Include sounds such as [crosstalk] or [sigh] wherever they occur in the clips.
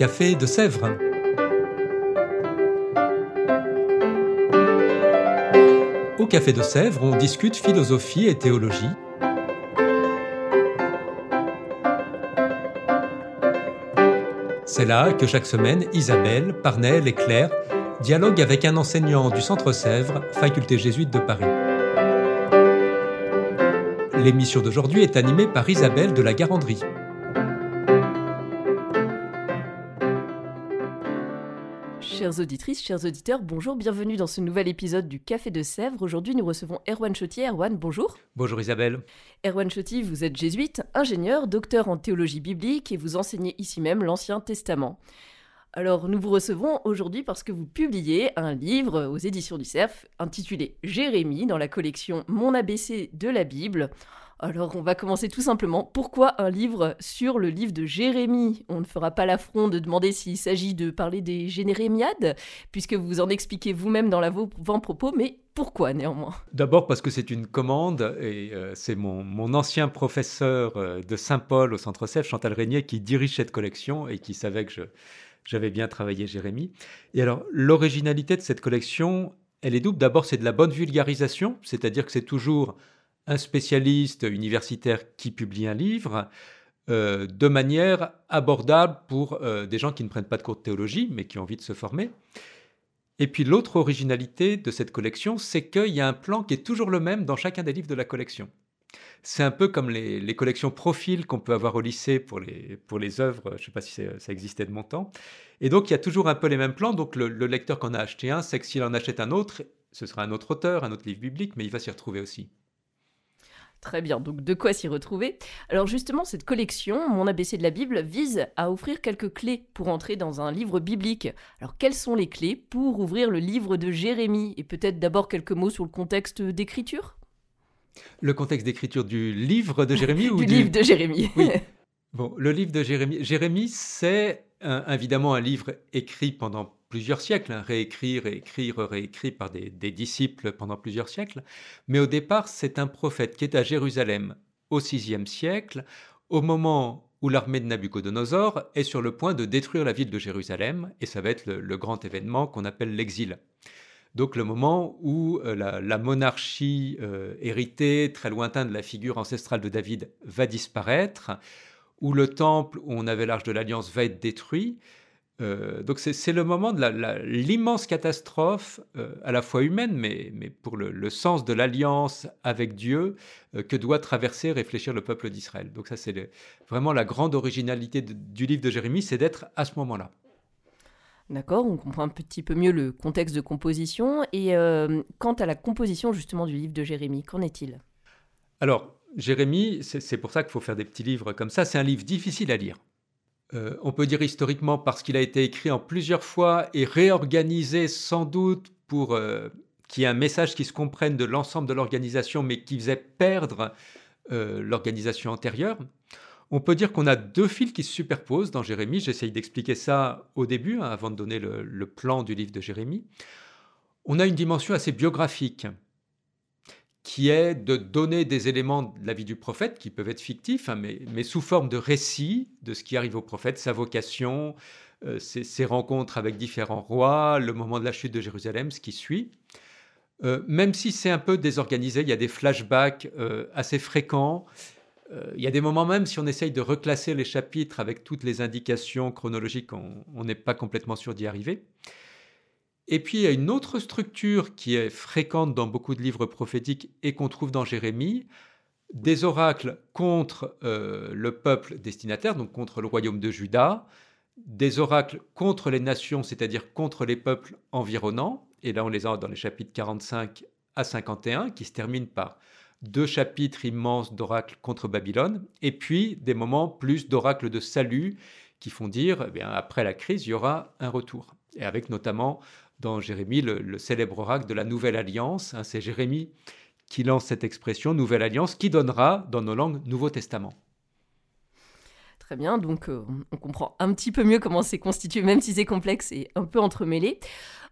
Café de Sèvres. Au Café de Sèvres, on discute philosophie et théologie. C'est là que chaque semaine, Isabelle, Parnell et Claire dialoguent avec un enseignant du Centre Sèvres, faculté jésuite de Paris. L'émission d'aujourd'hui est animée par Isabelle de la Garandrie. Chères auditrices, chers auditeurs, bonjour, bienvenue dans ce nouvel épisode du Café de Sèvres. Aujourd'hui, nous recevons Erwan Chottier. Erwan, bonjour. Bonjour Isabelle. Erwan Chottier, vous êtes jésuite, ingénieur, docteur en théologie biblique et vous enseignez ici même l'Ancien Testament. Alors, nous vous recevons aujourd'hui parce que vous publiez un livre aux éditions du Cerf intitulé Jérémie dans la collection Mon ABC de la Bible. Alors, on va commencer tout simplement. Pourquoi un livre sur le livre de Jérémie? On ne fera pas l'affront de demander s'il s'agit de parler des Générémiades, puisque vous en expliquez vous-même dans la propos, mais pourquoi néanmoins? D'abord parce que c'est une commande et euh, c'est mon, ancien professeur euh, de Saint-Paul au Centre CEF, Chantal Régnier, qui dirige cette collection et qui savait que j'avais bien travaillé Jérémie. Et alors, l'originalité de cette collection, elle est double. D'abord, c'est de la bonne vulgarisation, c'est-à-dire que c'est toujours un spécialiste universitaire qui publie un livre euh, de manière abordable pour euh, des gens qui ne prennent pas de cours de théologie, mais qui ont envie de se former. Et puis l'autre originalité de cette collection, c'est qu'il y a un plan qui est toujours le même dans chacun des livres de la collection. C'est un peu comme les, collections profils qu'on peut avoir au lycée pour les, pour les œuvres, je ne sais pas si ça existait de mon temps. Et donc il y a toujours un peu les mêmes plans, donc le, le lecteur qui en a acheté un sait que s'il en achète un autre, ce sera un autre auteur, un autre livre biblique, mais il va s'y retrouver aussi. Très bien, donc de quoi s'y retrouver Alors justement, cette collection, Mon ABC de la Bible, vise à offrir quelques clés pour entrer dans un livre biblique. Alors quelles sont les clés pour ouvrir le livre de Jérémie? Et peut-être d'abord quelques mots sur le contexte d'écriture? Le contexte d'écriture du livre de Jérémie [laughs] ou du, livre de Jérémie Oui. [laughs] Bon, le livre de Jérémie. Jérémie, c'est évidemment un livre écrit pendant plusieurs siècles, hein, réécrit, réécrit, réécrit par des, disciples pendant plusieurs siècles. Mais au départ, c'est un prophète qui est à Jérusalem au VIe siècle, au moment où l'armée de Nabucodonosor est sur le point de détruire la ville de Jérusalem, et ça va être le, grand événement qu'on appelle l'exil. Donc le moment où euh, la, monarchie euh, héritée, très lointaine de la figure ancestrale de David, va disparaître, où le temple où on avait l'arche de l'alliance va être détruit, euh, donc c'est le moment de l'immense catastrophe, euh, à la fois humaine, mais, mais pour le, sens de l'alliance avec Dieu euh, que doit traverser, réfléchir le peuple d'Israël. Donc ça c'est vraiment la grande originalité du livre de Jérémie, c'est d'être à ce moment-là. D'accord, on comprend un petit peu mieux le contexte de composition. Et quant à la composition justement du livre de Jérémie, qu'en est-il? Alors, Jérémie, c'est pour ça qu'il faut faire des petits livres comme ça. C'est un livre difficile à lire. Euh, on peut dire historiquement parce qu'il a été écrit en plusieurs fois et réorganisé sans doute pour euh, qu'il y ait un message qui se comprenne de l'ensemble de l'organisation, mais qui faisait perdre euh, l'organisation antérieure. On peut dire qu'on a deux fils qui se superposent dans Jérémie. J'essaye d'expliquer ça au début, hein, avant de donner le, plan du livre de Jérémie. On a une dimension assez biographique qui est de donner des éléments de la vie du prophète, qui peuvent être fictifs, hein, mais, sous forme de récit de ce qui arrive au prophète, sa vocation, euh, ses, rencontres avec différents rois, le moment de la chute de Jérusalem, ce qui suit. Euh, même si c'est un peu désorganisé, il y a des flashbacks euh, assez fréquents. il y a des moments même, si on essaye de reclasser les chapitres avec toutes les indications chronologiques, on n'est pas complètement sûr d'y arriver. Et puis il y a une autre structure qui est fréquente dans beaucoup de livres prophétiques et qu'on trouve dans Jérémie, des oracles contre euh, le peuple destinataire, donc contre le royaume de Juda, des oracles contre les nations, c'est-à-dire contre les peuples environnants, et là on les a dans les chapitres 45 à 51, qui se terminent par deux chapitres immenses d'oracles contre Babylone, et puis des moments plus d'oracles de salut qui font dire, eh bien, après la crise, il y aura un retour. Et avec notamment dans Jérémie le, célèbre oracle de la Nouvelle Alliance. Hein, c'est Jérémie qui lance cette expression, Nouvelle Alliance, qui donnera dans nos langues Nouveau Testament. Très bien, donc euh, on comprend un petit peu mieux comment c'est constitué, même si c'est complexe et un peu entremêlé.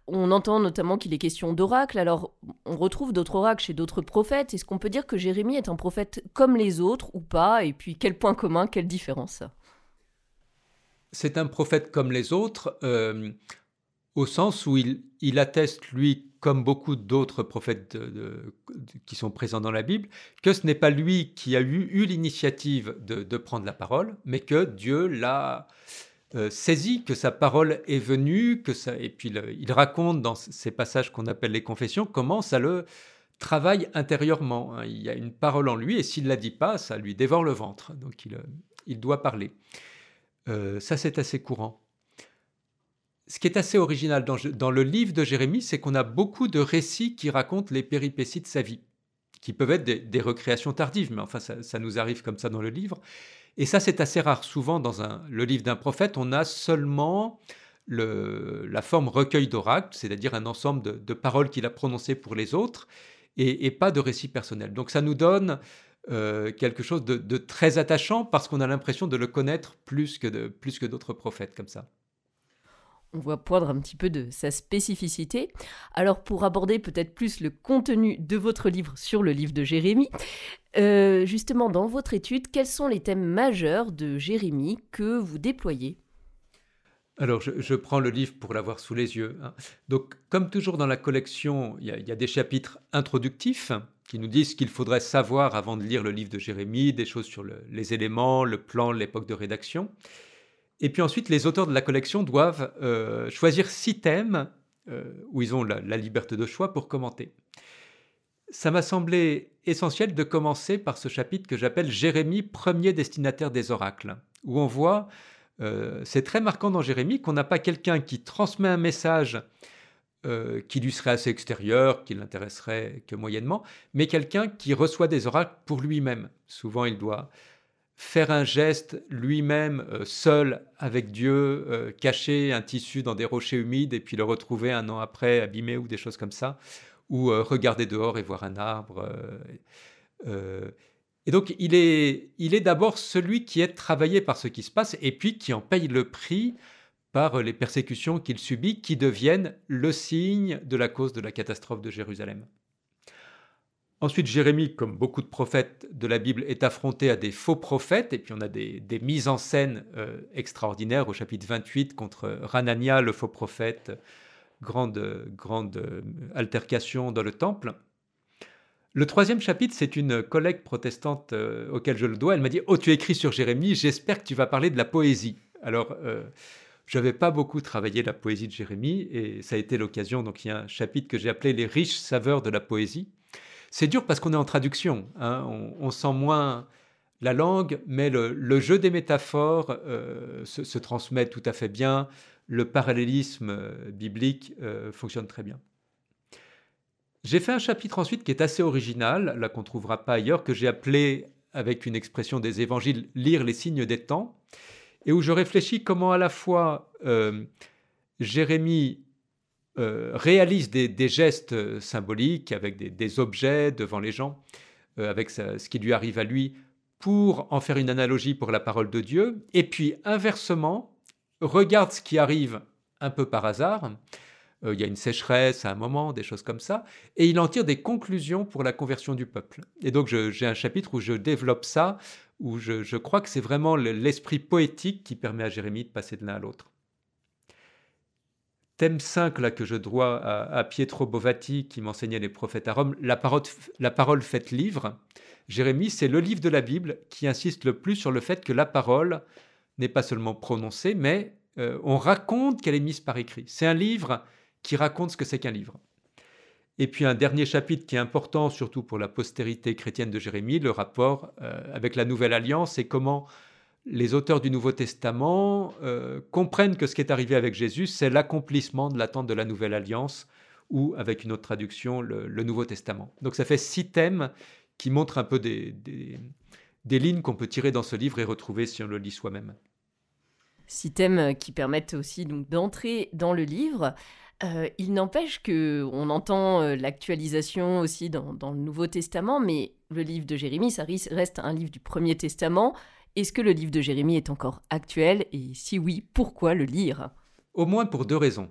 On entend notamment qu'il est question d'oracle, alors on retrouve d'autres oracles chez d'autres prophètes. Est-ce qu'on peut dire que Jérémie est un prophète comme les autres ou pas? Et puis quel point commun, quelle différence? C'est un prophète comme les autres, euh, au sens où il, atteste, lui, comme beaucoup d'autres prophètes qui sont présents dans la Bible, que ce n'est pas lui qui a eu, l'initiative de, prendre la parole, mais que Dieu l'a euh, saisi, que sa parole est venue, que ça, et puis il raconte dans ces passages qu'on appelle les confessions comment ça le travaille intérieurement. Hein. Il y a une parole en lui, et s'il ne la dit pas, ça lui dévore le ventre. Donc il, il doit parler. Euh, ça, c'est assez courant. Ce qui est assez original dans, le livre de Jérémie, c'est qu'on a beaucoup de récits qui racontent les péripéties de sa vie, qui peuvent être des, recréations tardives, mais enfin, ça, nous arrive comme ça dans le livre. Et ça, c'est assez rare. Souvent, dans le livre d'un prophète, on a seulement la forme recueil d'oracle, c'est-à-dire un ensemble de, paroles qu'il a prononcées pour les autres, et, pas de récit personnel. Donc ça nous donne euh, quelque chose de, très attachant parce qu'on a l'impression de le connaître plus que d'autres prophètes comme ça. On voit poindre un petit peu de sa spécificité. Alors pour aborder peut-être plus le contenu de votre livre sur le livre de Jérémie, euh, justement dans votre étude, quels sont les thèmes majeurs de Jérémie que vous déployez? Alors, je, prends le livre pour l'avoir sous les yeux. Hein. Donc, comme toujours dans la collection, il y, a, des chapitres introductifs qui nous disent qu'il faudrait savoir avant de lire le livre de Jérémie, des choses sur les éléments, le plan, l'époque de rédaction. Et puis ensuite, les auteurs de la collection doivent euh, choisir six thèmes euh, où ils ont la, liberté de choix pour commenter. Ça m'a semblé essentiel de commencer par ce chapitre que j'appelle Jérémie, premier destinataire des oracles, où on voit euh, c'est très marquant dans Jérémie qu'on n'a pas quelqu'un qui transmet un message qui lui serait assez extérieur, qui l'intéresserait que moyennement, mais quelqu'un qui reçoit des oracles pour lui-même. Souvent, il doit faire un geste lui-même, euh, seul avec Dieu, cacher un tissu dans des rochers humides et puis le retrouver un an après abîmé ou des choses comme ça, ou regarder dehors et voir un arbre. Et donc, il est, il est d'abord celui qui est travaillé par ce qui se passe et puis qui en paye le prix par les persécutions qu'il subit, qui deviennent le signe de la cause de la catastrophe de Jérusalem. Ensuite, Jérémie, comme beaucoup de prophètes de la Bible, est affronté à des faux prophètes, et puis on a des, mises en scène euh, extraordinaires au chapitre 28 contre Ranania, le faux prophète, grande, grande euh, altercation dans le temple. Le troisième chapitre, c'est une collègue protestante euh, auquel je le dois. Elle m'a dit Oh, tu écris sur Jérémie, j'espère que tu vas parler de la poésie. Alors, euh, je n'avais pas beaucoup travaillé la poésie de Jérémie et ça a été l'occasion. Donc, il y a un chapitre que j'ai appelé Les riches saveurs de la poésie. C'est dur parce qu'on est en traduction. Hein. on, sent moins la langue, mais le, jeu des métaphores euh, se, transmet tout à fait bien. Le parallélisme biblique fonctionne très bien. J'ai fait un chapitre ensuite qui est assez original, là qu'on ne trouvera pas ailleurs, que j'ai appelé, avec une expression des évangiles, lire les signes des temps, et où je réfléchis comment à la fois euh, Jérémie euh, réalise des, gestes symboliques avec des, objets devant les gens, euh, avec ce qui lui arrive à lui, pour en faire une analogie pour la parole de Dieu, et puis inversement, regarde ce qui arrive un peu par hasard, euh, il y a une sécheresse à un moment, des choses comme ça, et il en tire des conclusions pour la conversion du peuple. Et donc j'ai un chapitre où je développe ça, où je, crois que c'est vraiment l'esprit poétique qui permet à Jérémie de passer de l'un à l'autre. Thème 5 là, que je dois à, Pietro Bovati qui m'enseignait les prophètes à Rome, la parole, la parole faite livre. Jérémie, c'est le livre de la Bible qui insiste le plus sur le fait que la parole n'est pas seulement prononcée, mais euh, on raconte qu'elle est mise par écrit. C'est un livre qui raconte ce que c'est qu'un livre. Et puis un dernier chapitre qui est important, surtout pour la postérité chrétienne de Jérémie, le rapport euh, avec la Nouvelle Alliance et comment les auteurs du Nouveau Testament euh, comprennent que ce qui est arrivé avec Jésus, c'est l'accomplissement de l'attente de la Nouvelle Alliance, ou avec une autre traduction, le, Nouveau Testament. Donc ça fait six thèmes qui montrent un peu des, des lignes qu'on peut tirer dans ce livre et retrouver si on le lit soi-même. Six thèmes qui permettent aussi donc d'entrer dans le livre. Euh, il n'empêche que on entend euh, l'actualisation aussi dans, le Nouveau Testament, mais le livre de Jérémie, ça reste un livre du Premier Testament. Est-ce que le livre de Jérémie est encore actuel Et si oui, pourquoi le lire? Au moins pour deux raisons.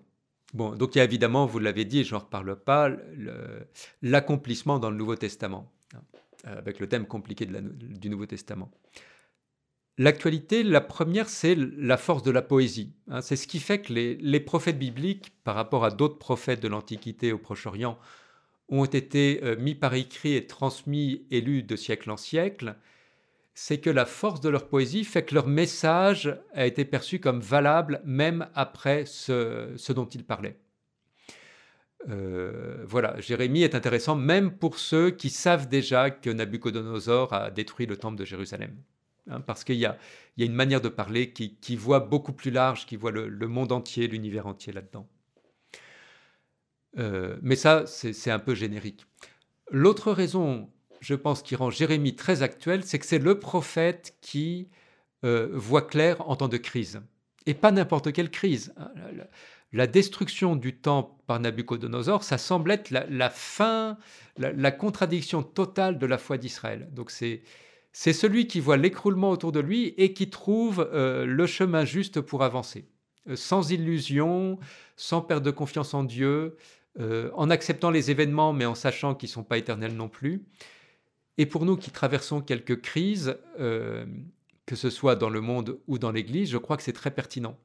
Bon, donc il y a évidemment, vous l'avez dit, je n'en reparle pas, l'accomplissement dans le Nouveau Testament, hein, avec le thème compliqué du Nouveau Testament. L'actualité, la première, c'est la force de la poésie. Hein. c'est ce qui fait que les, prophètes bibliques, par rapport à d'autres prophètes de l'Antiquité au Proche-Orient, ont été euh, mis par écrit et transmis et lus de siècle en siècle. C'est que la force de leur poésie fait que leur message a été perçu comme valable même après ce, dont ils parlaient. Euh, voilà, Jérémie est intéressant même pour ceux qui savent déjà que Nabucodonosor a détruit le temple de Jérusalem. Hein, parce qu'il y, a, une manière de parler qui, voit beaucoup plus large, qui voit le, monde entier, l'univers entier là-dedans. Euh, mais ça, c'est un peu générique. L'autre raison, je pense, qui rend Jérémie très actuel, c'est que c'est le prophète qui euh, voit clair en temps de crise. Et pas n'importe quelle crise. Hein, la, destruction du temple par Nabucodonosor, ça semble être la, fin, la, contradiction totale de la foi d'Israël. Donc c'est c'est celui qui voit l'écroulement autour de lui et qui trouve euh, le chemin juste pour avancer, euh, sans illusion, sans perdre de confiance en Dieu, euh, en acceptant les événements mais en sachant qu'ils ne sont pas éternels non plus. Et pour nous qui traversons quelques crises, que ce soit dans le monde ou dans l'Église, je crois que c'est très pertinent.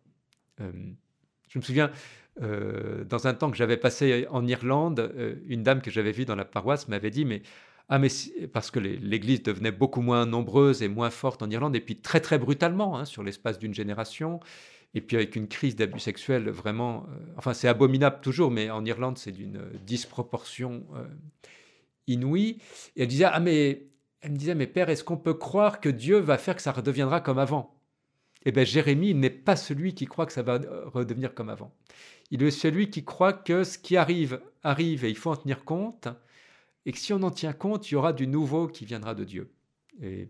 je me souviens, dans un temps que j'avais passé en Irlande, une dame que j'avais vue dans la paroisse m'avait dit, mais ah, mais parce que l'Église devenait beaucoup moins nombreuse et moins forte en Irlande, et puis très très brutalement, hein, sur l'espace d'une génération, et puis avec une crise d'abus sexuels vraiment... Euh, enfin, c'est abominable toujours, mais en Irlande, c'est d'une disproportion euh, inouïe. Et elle disait, ah mais... Elle me disait, mais père, est-ce qu'on peut croire que Dieu va faire que ça redeviendra comme avant? Eh bien, Jérémie n'est pas celui qui croit que ça va redevenir comme avant. Il est celui qui croit que ce qui arrive, arrive et il faut en tenir compte, et que si on en tient compte, il y aura du nouveau qui viendra de Dieu. Et,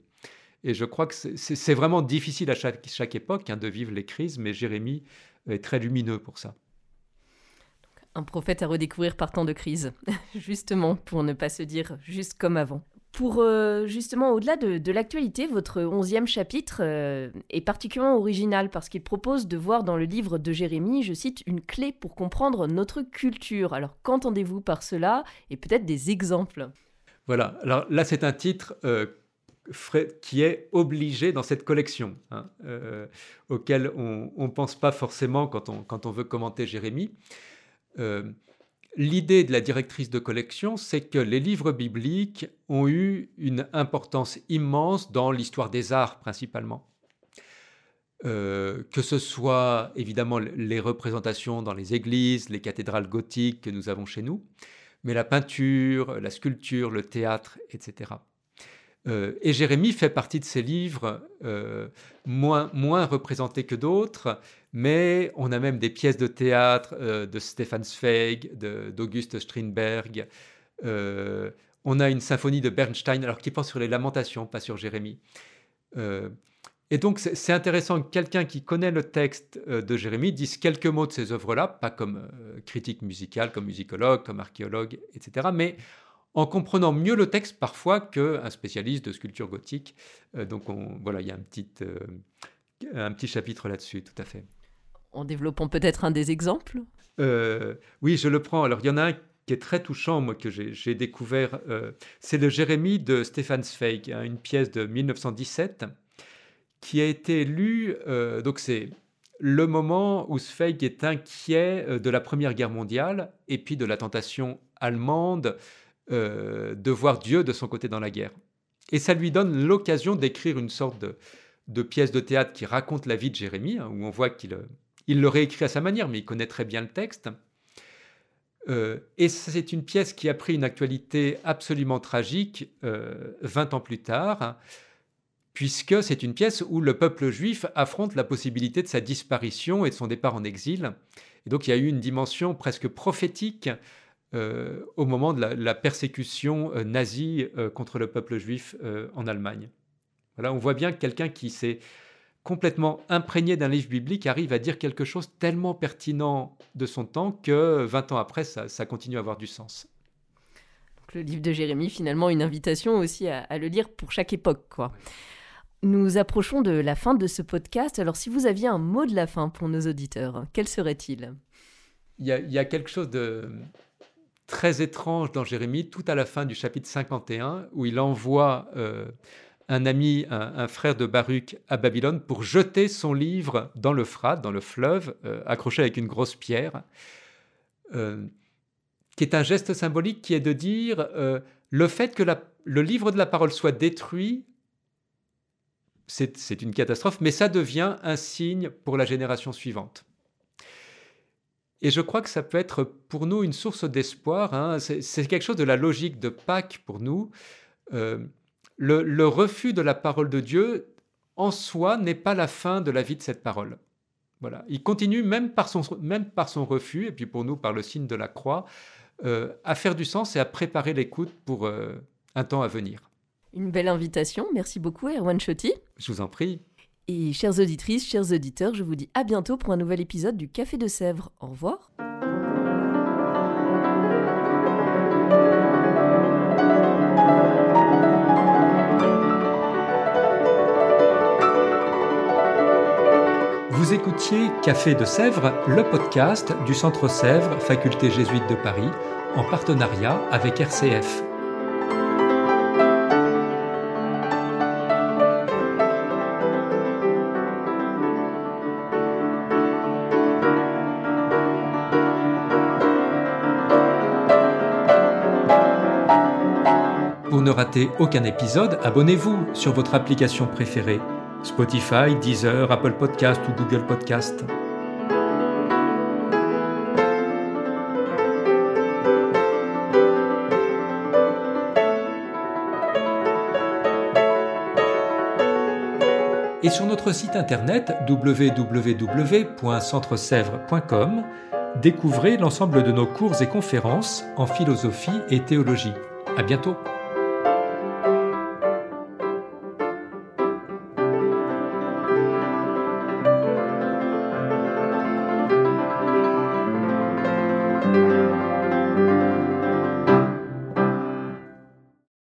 je crois que c'est vraiment difficile à chaque, chaque époque hein, de vivre les crises, mais Jérémie est très lumineux pour ça. Un prophète à redécouvrir par temps de crise, [laughs] justement, pour ne pas se dire juste comme avant. Pour euh, justement, au-delà de, l'actualité, votre onzième chapitre euh, est particulièrement original parce qu'il propose de voir dans le livre de Jérémie, je cite, une clé pour comprendre notre culture. Alors qu'entendez-vous par cela et peut-être des exemples? Voilà, alors là c'est un titre euh, qui est obligé dans cette collection, hein, auquel on ne pense pas forcément quand on, quand on veut commenter Jérémie. L'idée de la directrice de collection, c'est que les livres bibliques ont eu une importance immense dans l'histoire des arts principalement. Euh, que ce soit évidemment les représentations dans les églises, les cathédrales gothiques que nous avons chez nous, mais la peinture, la sculpture, le théâtre, etc. Euh, et Jérémie fait partie de ces livres euh, moins, moins représentés que d'autres, mais on a même des pièces de théâtre euh, de Stefan Zweig, d'Auguste Strindberg. on a une symphonie de Bernstein, alors qui pense sur les lamentations, pas sur Jérémie. et donc c'est intéressant que quelqu'un qui connaît le texte de Jérémie dise quelques mots de ces œuvres-là, pas comme critique musicale, comme musicologue, comme archéologue, etc., mais en comprenant mieux le texte parfois qu'un spécialiste de sculpture gothique. Euh, donc on, voilà, il y a un petit, euh, un petit chapitre là-dessus, tout à fait. En développant peut-être un des exemples? Euh, Oui, je le prends. Alors il y en a un qui est très touchant, moi, que j'ai découvert. c'est le Jérémie de Stéphane Zweig, hein, une pièce de 1917 qui a été lue. donc c'est le moment où Zweig est inquiet de la Première Guerre mondiale et puis de la tentation allemande euh, de voir Dieu de son côté dans la guerre. Et ça lui donne l'occasion d'écrire une sorte de, pièce de théâtre qui raconte la vie de Jérémie, hein, où on voit qu'il il le réécrit à sa manière, mais il connaît très bien le texte. Euh, et c'est une pièce qui a pris une actualité absolument tragique 20 euh, ans plus tard, puisque c'est une pièce où le peuple juif affronte la possibilité de sa disparition et de son départ en exil. Et donc il y a eu une dimension presque prophétique euh, au moment de la, persécution euh, nazie euh, contre le peuple juif en Allemagne. Voilà, on voit bien que quelqu'un qui s'est complètement imprégné d'un livre biblique arrive à dire quelque chose tellement pertinent de son temps que 20 ans après, ça, continue à avoir du sens. le livre de Jérémie, finalement, une invitation aussi à, le lire pour chaque époque. Quoi. Nous approchons de la fin de ce podcast. Alors, si vous aviez un mot de la fin pour nos auditeurs, quel serait-il? Il y, a, quelque chose de, très étrange dans Jérémie, tout à la fin du chapitre 51, où il envoie euh, un ami, un, frère de Baruch à Babylone pour jeter son livre dans le Frat, dans le fleuve, euh, accroché avec une grosse pierre, euh, qui est un geste symbolique qui est de dire le fait que le livre de la parole soit détruit, c'est une catastrophe, mais ça devient un signe pour la génération suivante. Et je crois que ça peut être pour nous une source d'espoir. Hein. C'est quelque chose de la logique de Pâques pour nous le, refus de la parole de Dieu en soi n'est pas la fin de la vie de cette parole. Voilà. Il continue même par son, même par son refus, et puis pour nous par le signe de la croix, euh, à faire du sens et à préparer l'écoute pour euh, un temps à venir. Une belle invitation. Merci beaucoup, Erwan Chotti. Je vous en prie. Et chères auditrices, chers auditeurs, je vous dis à bientôt pour un nouvel épisode du Café de Sèvres. Au revoir. Vous écoutiez Café de Sèvres, le podcast du Centre Sèvres, faculté jésuite de Paris, en partenariat avec RCF. Aucun épisode, abonnez-vous sur votre application préférée Spotify, Deezer, Apple Podcast ou Google Podcast. Et sur notre site internet www.centresèvres.com, découvrez l'ensemble de nos cours et conférences en philosophie et théologie. À bientôt!